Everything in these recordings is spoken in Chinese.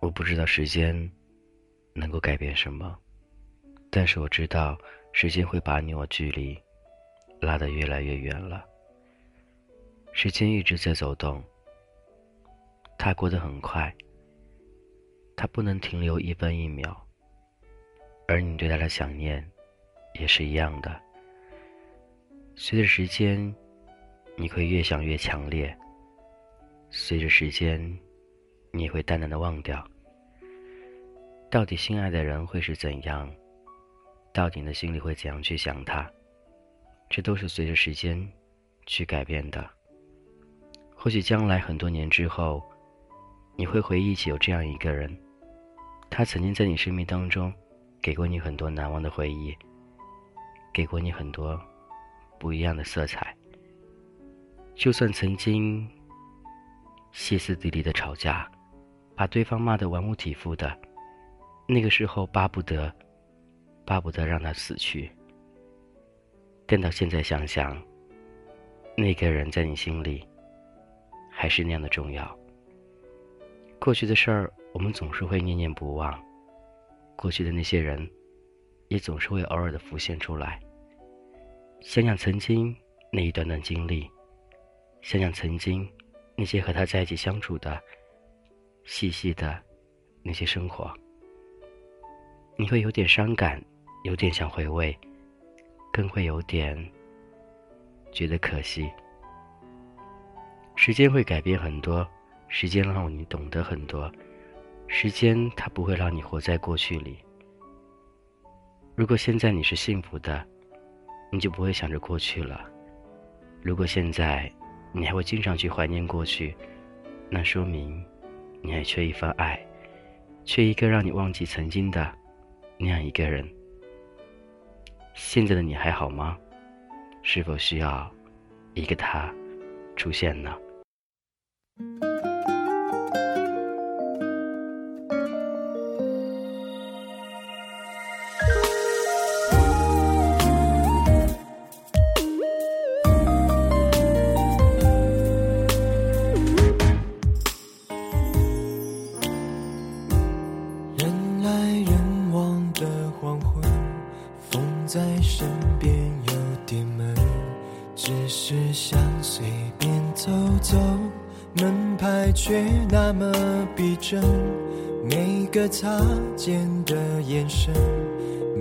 我不知道时间能够改变什么，但是我知道时间会把你我距离拉得越来越远了。时间一直在走动，它过得很快，它不能停留一分一秒，而你对它的想念也是一样的。随着时间，你会越想越强烈；随着时间，你会淡淡的忘掉。到底心爱的人会是怎样？到底你的心里会怎样去想他？这都是随着时间去改变的。或许将来很多年之后，你会回忆起有这样一个人，他曾经在你生命当中给过你很多难忘的回忆，给过你很多不一样的色彩。就算曾经歇斯底里的吵架，把对方骂得玩物体肤的。那个时候巴不得，巴不得让他死去。但到现在想想，那个人在你心里，还是那样的重要。过去的事儿，我们总是会念念不忘；过去的那些人，也总是会偶尔的浮现出来。想想曾经那一段段经历，想想曾经那些和他在一起相处的细细的那些生活。你会有点伤感，有点想回味，更会有点觉得可惜。时间会改变很多，时间让你懂得很多，时间它不会让你活在过去里。如果现在你是幸福的，你就不会想着过去了；如果现在你还会经常去怀念过去，那说明你还缺一份爱，缺一个让你忘记曾经的。那样一个人，现在的你还好吗？是否需要一个他出现呢？走门牌却那么逼真，每个擦肩的眼神，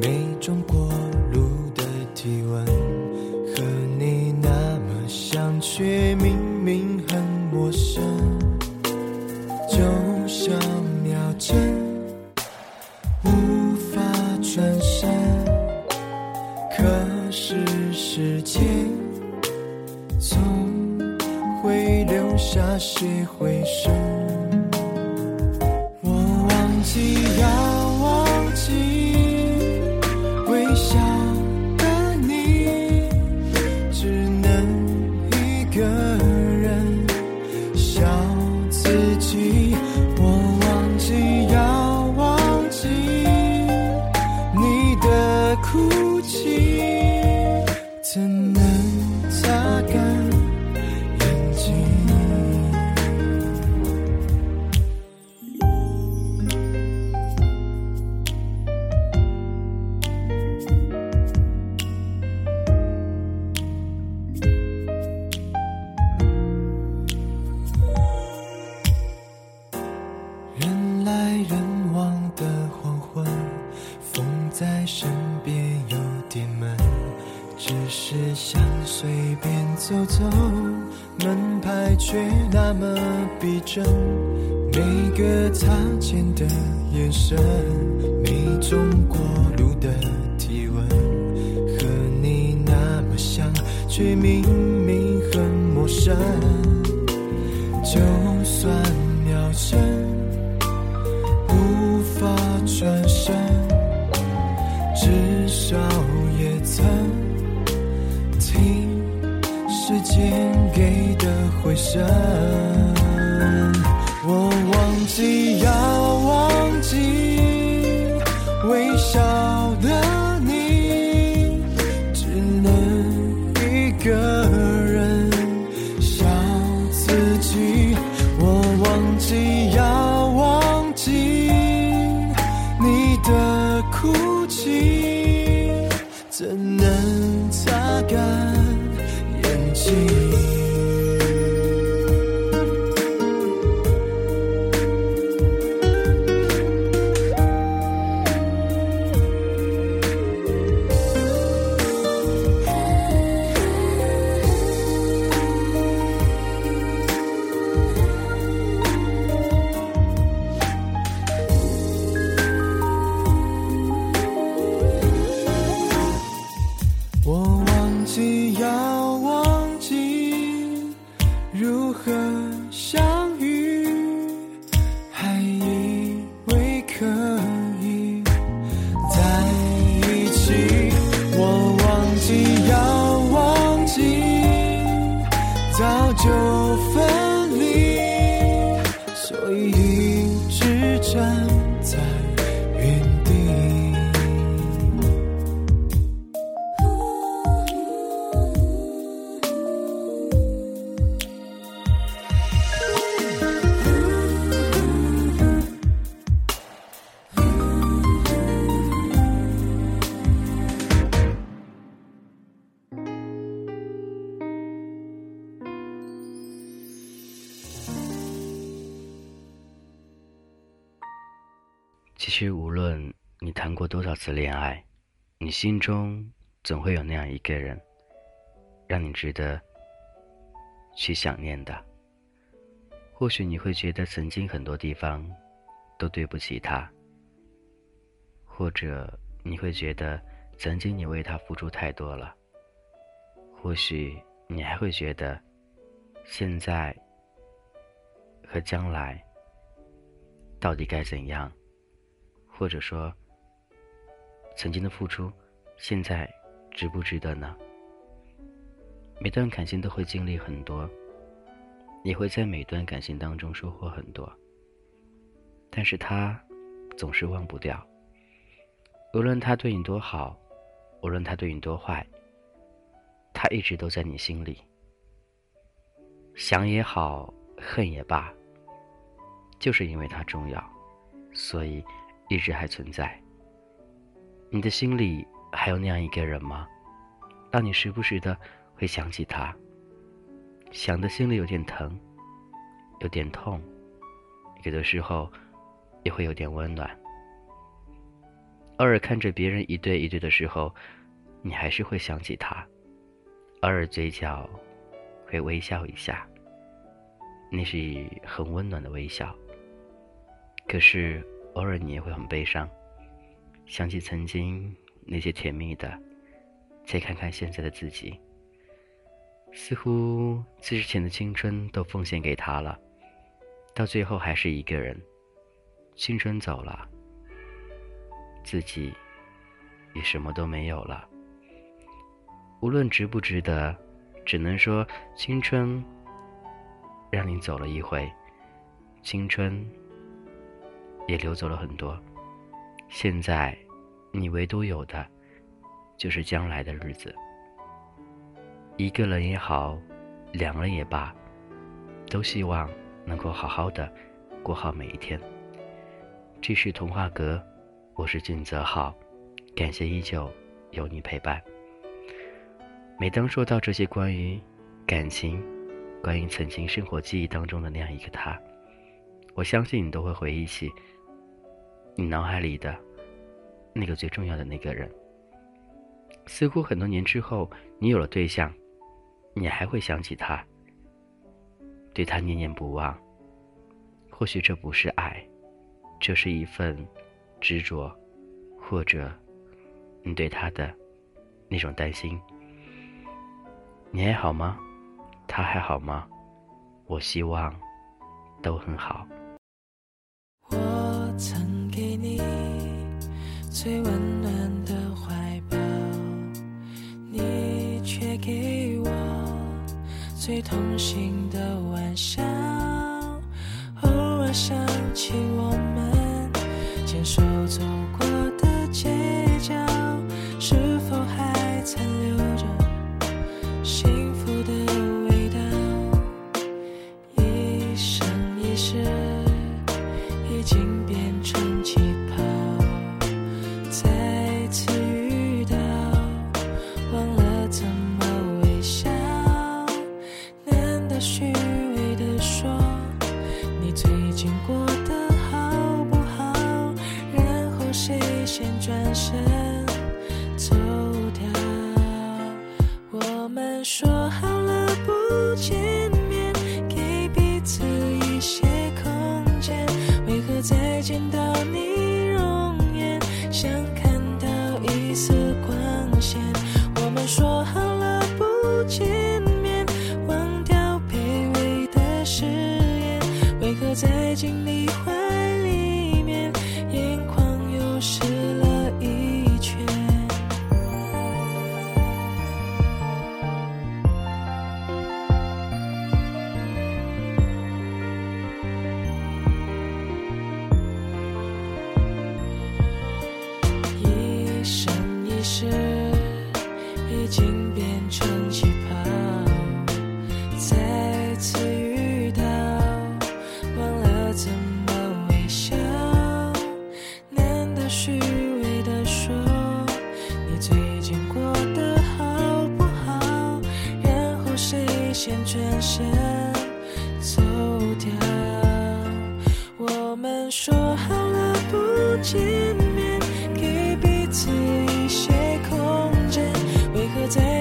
每种过留却明明很陌生。就算秒针无法转身，至少也曾听。时间给的回声，其实，无论你谈过多少次恋爱，你心中总会有那样一个人，让你值得去想念的。或许你会觉得曾经很多地方都对不起他，或者你会觉得曾经你为他付出太多了。或许你还会觉得现在和将来到底该怎样？或者说，曾经的付出，现在值不值得呢？每段感情都会经历很多，也会在每段感情当中收获很多。但是他总是忘不掉，无论他对你多好，无论他对你多坏，他一直都在你心里。想也好，恨也罢，就是因为他重要，所以。一直还存在。你的心里还有那样一个人吗？让你时不时的会想起他，想的心里有点疼，有点痛，有的时候也会有点温暖。偶尔看着别人一对一对的时候，你还是会想起他，偶尔嘴角会微笑一下，那是很温暖的微笑。可是。偶尔你也会很悲伤，想起曾经那些甜蜜的，再看看现在的自己，似乎之前的青春都奉献给他了，到最后还是一个人，青春走了，自己也什么都没有了。无论值不值得，只能说青春让你走了一回，青春。也流走了很多，现在，你唯独有的，就是将来的日子。一个人也好，两个人也罢，都希望能够好好的过好每一天。这是童话阁，我是俊泽浩，感谢依旧有你陪伴。每当说到这些关于感情，关于曾经生活记忆当中的那样一个他，我相信你都会回忆起。你脑海里的那个最重要的那个人，似乎很多年之后，你有了对象，你还会想起他，对他念念不忘。或许这不是爱，这是一份执着，或者你对他的那种担心。你还好吗？他还好吗？我希望都很好。你最温暖的怀抱，你却给我最痛心的玩笑。偶尔想起我们牵手走过我在进你怀里。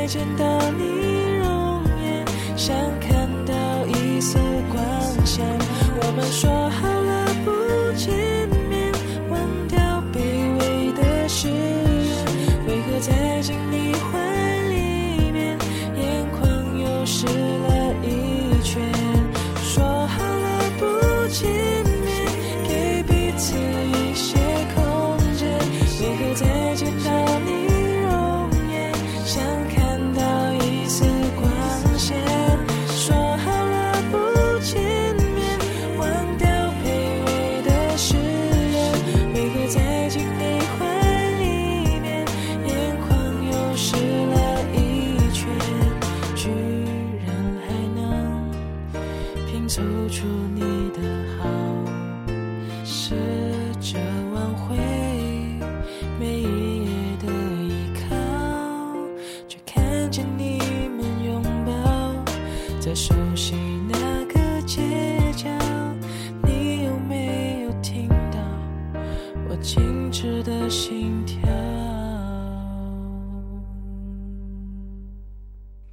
见到你容颜，像看到一丝光线。我们说。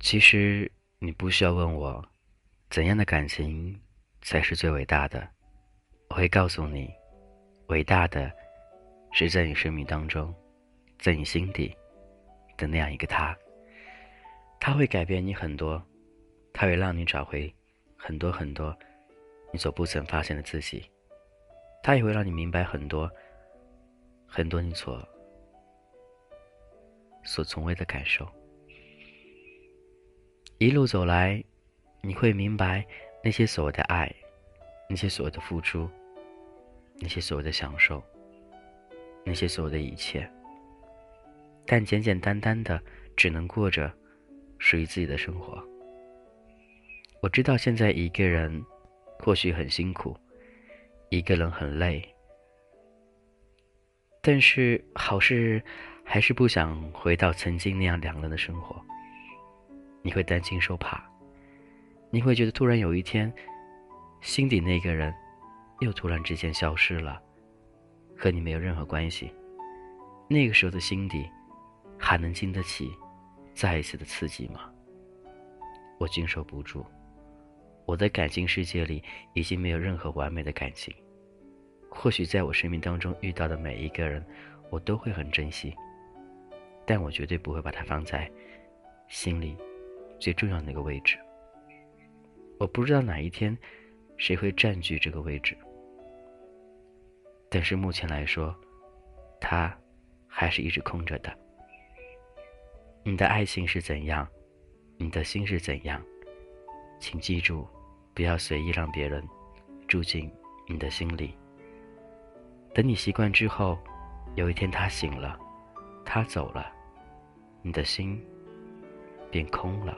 其实你不需要问我，怎样的感情才是最伟大的。我会告诉你，伟大的是在你生命当中，在你心底的那样一个他。他会改变你很多，他会让你找回很多很多你所不曾发现的自己。他也会让你明白很多很多你所所从未的感受。一路走来，你会明白那些所谓的爱，那些所谓的付出，那些所谓的享受，那些所有的一切。但简简单单的，只能过着属于自己的生活。我知道现在一个人或许很辛苦，一个人很累，但是好事还是不想回到曾经那样两人的生活。你会担惊受怕，你会觉得突然有一天，心底那个人又突然之间消失了，和你没有任何关系。那个时候的心底，还能经得起再一次的刺激吗？我经受不住。我的感情世界里已经没有任何完美的感情。或许在我生命当中遇到的每一个人，我都会很珍惜，但我绝对不会把它放在心里。最重要的那个位置，我不知道哪一天谁会占据这个位置，但是目前来说，它还是一直空着的。你的爱情是怎样，你的心是怎样，请记住，不要随意让别人住进你的心里。等你习惯之后，有一天他醒了，他走了，你的心便空了。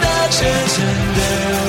那深深的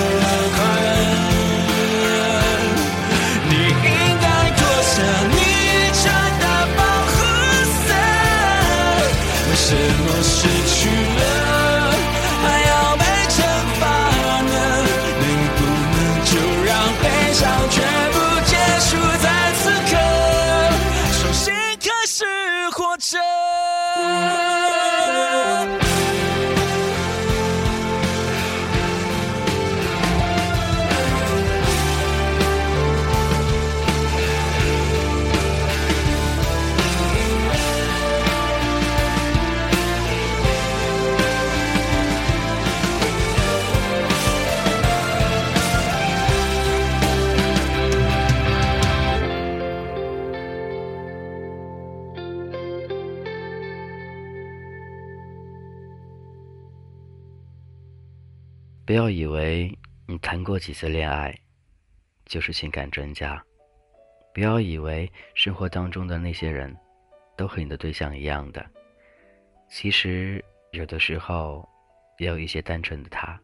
不要以为你谈过几次恋爱，就是情感专家。不要以为生活当中的那些人，都和你的对象一样的。其实有的时候，也有一些单纯的他，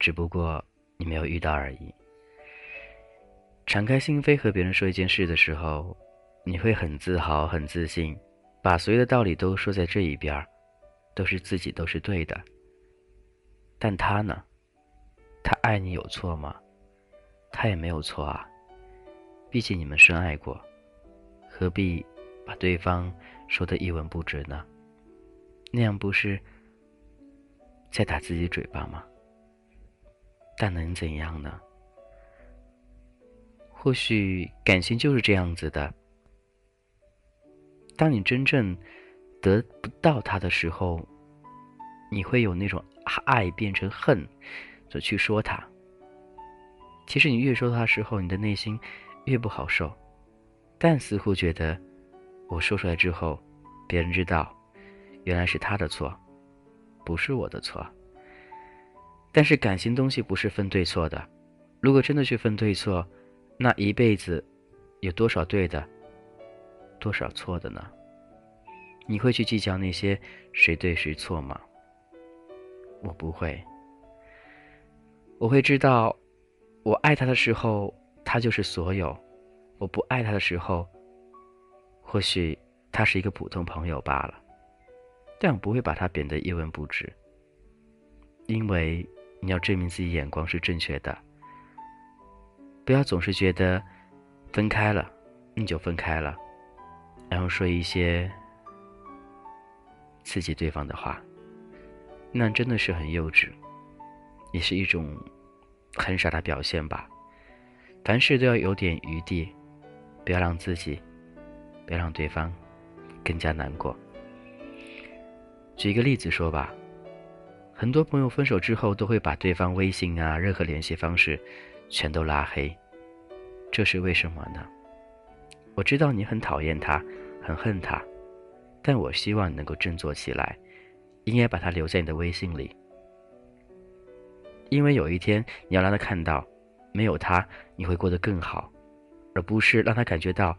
只不过你没有遇到而已。敞开心扉和别人说一件事的时候，你会很自豪、很自信，把所有的道理都说在这一边儿，都是自己都是对的。但他呢？他爱你有错吗？他也没有错啊。毕竟你们深爱过，何必把对方说的一文不值呢？那样不是在打自己嘴巴吗？但能怎样呢？或许感情就是这样子的。当你真正得不到他的时候，你会有那种爱变成恨，就去说他。其实你越说他时候，你的内心越不好受。但似乎觉得，我说出来之后，别人知道，原来是他的错，不是我的错。但是感情东西不是分对错的，如果真的去分对错，那一辈子有多少对的，多少错的呢？你会去计较那些谁对谁错吗？我不会。我会知道，我爱他的时候，他就是所有；我不爱他的时候，或许他是一个普通朋友罢了。但我不会把他贬得一文不值，因为你要证明自己眼光是正确的。不要总是觉得分开了，你就分开了，然后说一些刺激对方的话，那真的是很幼稚。也是一种很傻的表现吧。凡事都要有点余地，不要让自己，不要让对方更加难过。举一个例子说吧，很多朋友分手之后都会把对方微信啊、任何联系方式全都拉黑，这是为什么呢？我知道你很讨厌他，很恨他，但我希望你能够振作起来，应该把他留在你的微信里。因为有一天你要让他看到，没有他你会过得更好，而不是让他感觉到，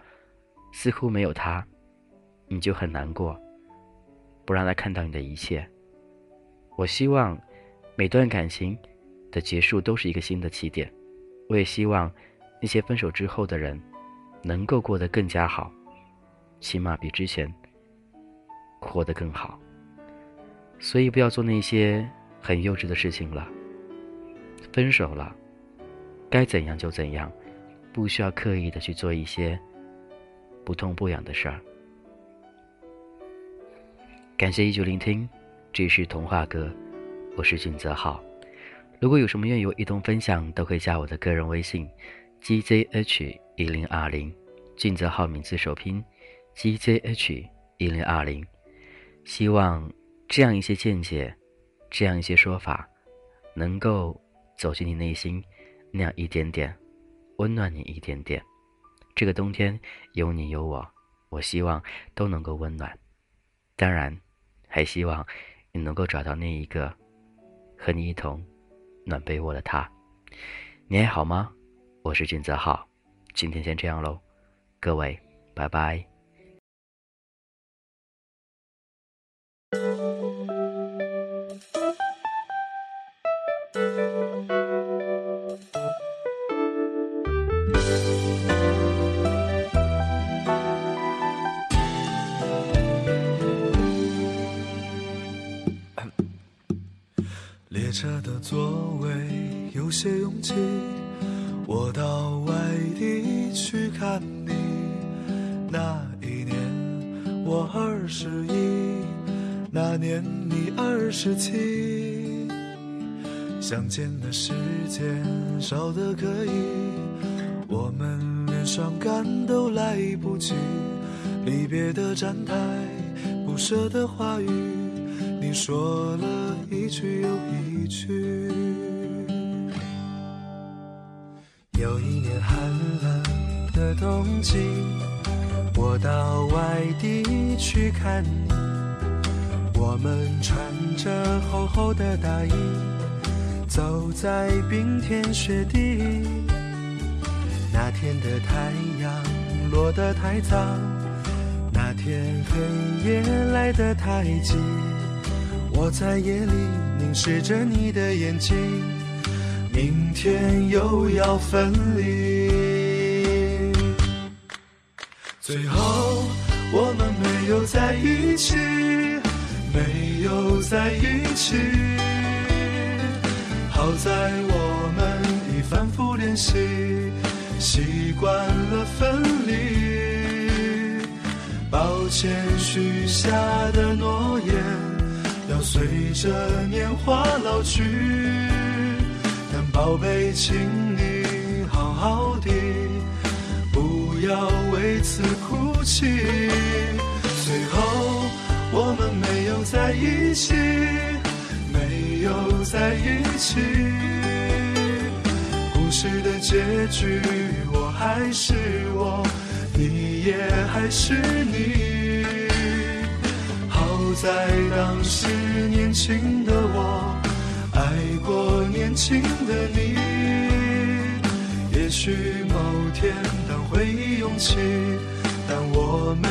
似乎没有他，你就很难过。不让他看到你的一切。我希望每段感情的结束都是一个新的起点。我也希望那些分手之后的人能够过得更加好，起码比之前活得更好。所以不要做那些很幼稚的事情了。分手了，该怎样就怎样，不需要刻意的去做一些不痛不痒的事儿。感谢依旧聆听，这是童话哥，我是俊泽浩。如果有什么愿意我一同分享，都可以加我的个人微信：gzh 一零二零，俊泽浩名字首拼：gzh 一零二零。希望这样一些见解，这样一些说法，能够。走进你内心，那样一点点，温暖你一点点。这个冬天有你有我，我希望都能够温暖。当然，还希望你能够找到那一个和你一同暖被窝的他。你还好吗？我是金泽浩，今天先这样喽，各位，拜拜。些拥挤，我到外地去看你。那一年我二十一，那年你二十七。相见的时间少得可以，我们连伤感都来不及。离别的站台，不舍的话语，你说了一句又一句。有一年寒冷的冬季，我到外地去看。你，我们穿着厚厚的大衣。走在冰天雪地，那天的太阳落得太早，那天黑夜来得太急，我在夜里凝视着你的眼睛，明天又要分离，最后我们没有在一起，没有在一起。好在我们已反复练习，习惯了分离。抱歉许下的诺言，要随着年华老去。宝贝，请你好好的，不要为此哭泣。最后我们没有在一起。没有在一起。故事的结局，我还是我，你也还是你。好在当时年轻的我，过年轻的你。也许某天当回忆涌起，但我们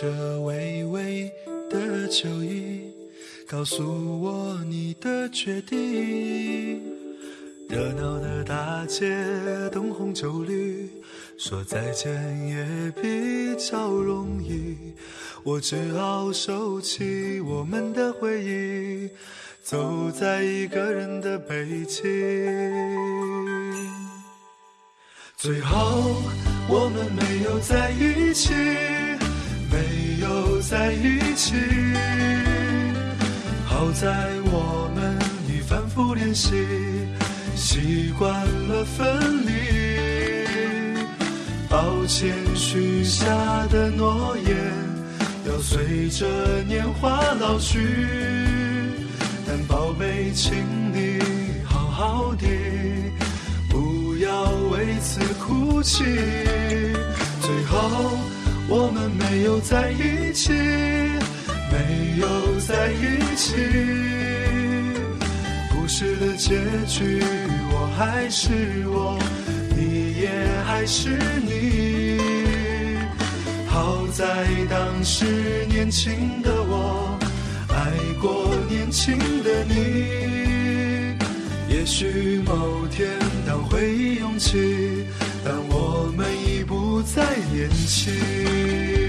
着微微的秋意，告诉我你的决定。热闹的大街，灯红酒绿，说再见也比较容易。我只好收起我们的回忆，走在一个人的北京。最后我们没有在一起，在一起。好在我们已反复练习，习惯了分离。抱歉许下的诺言，要随着年华老去。但宝贝，请你好好的，不要为此哭泣。最后我们没有在一起，没有在一起。故事的结局，我还是我，你也还是你。好在当时年轻的我，爱过年轻的你。也许某天当回忆涌起，但我们已不在眼前。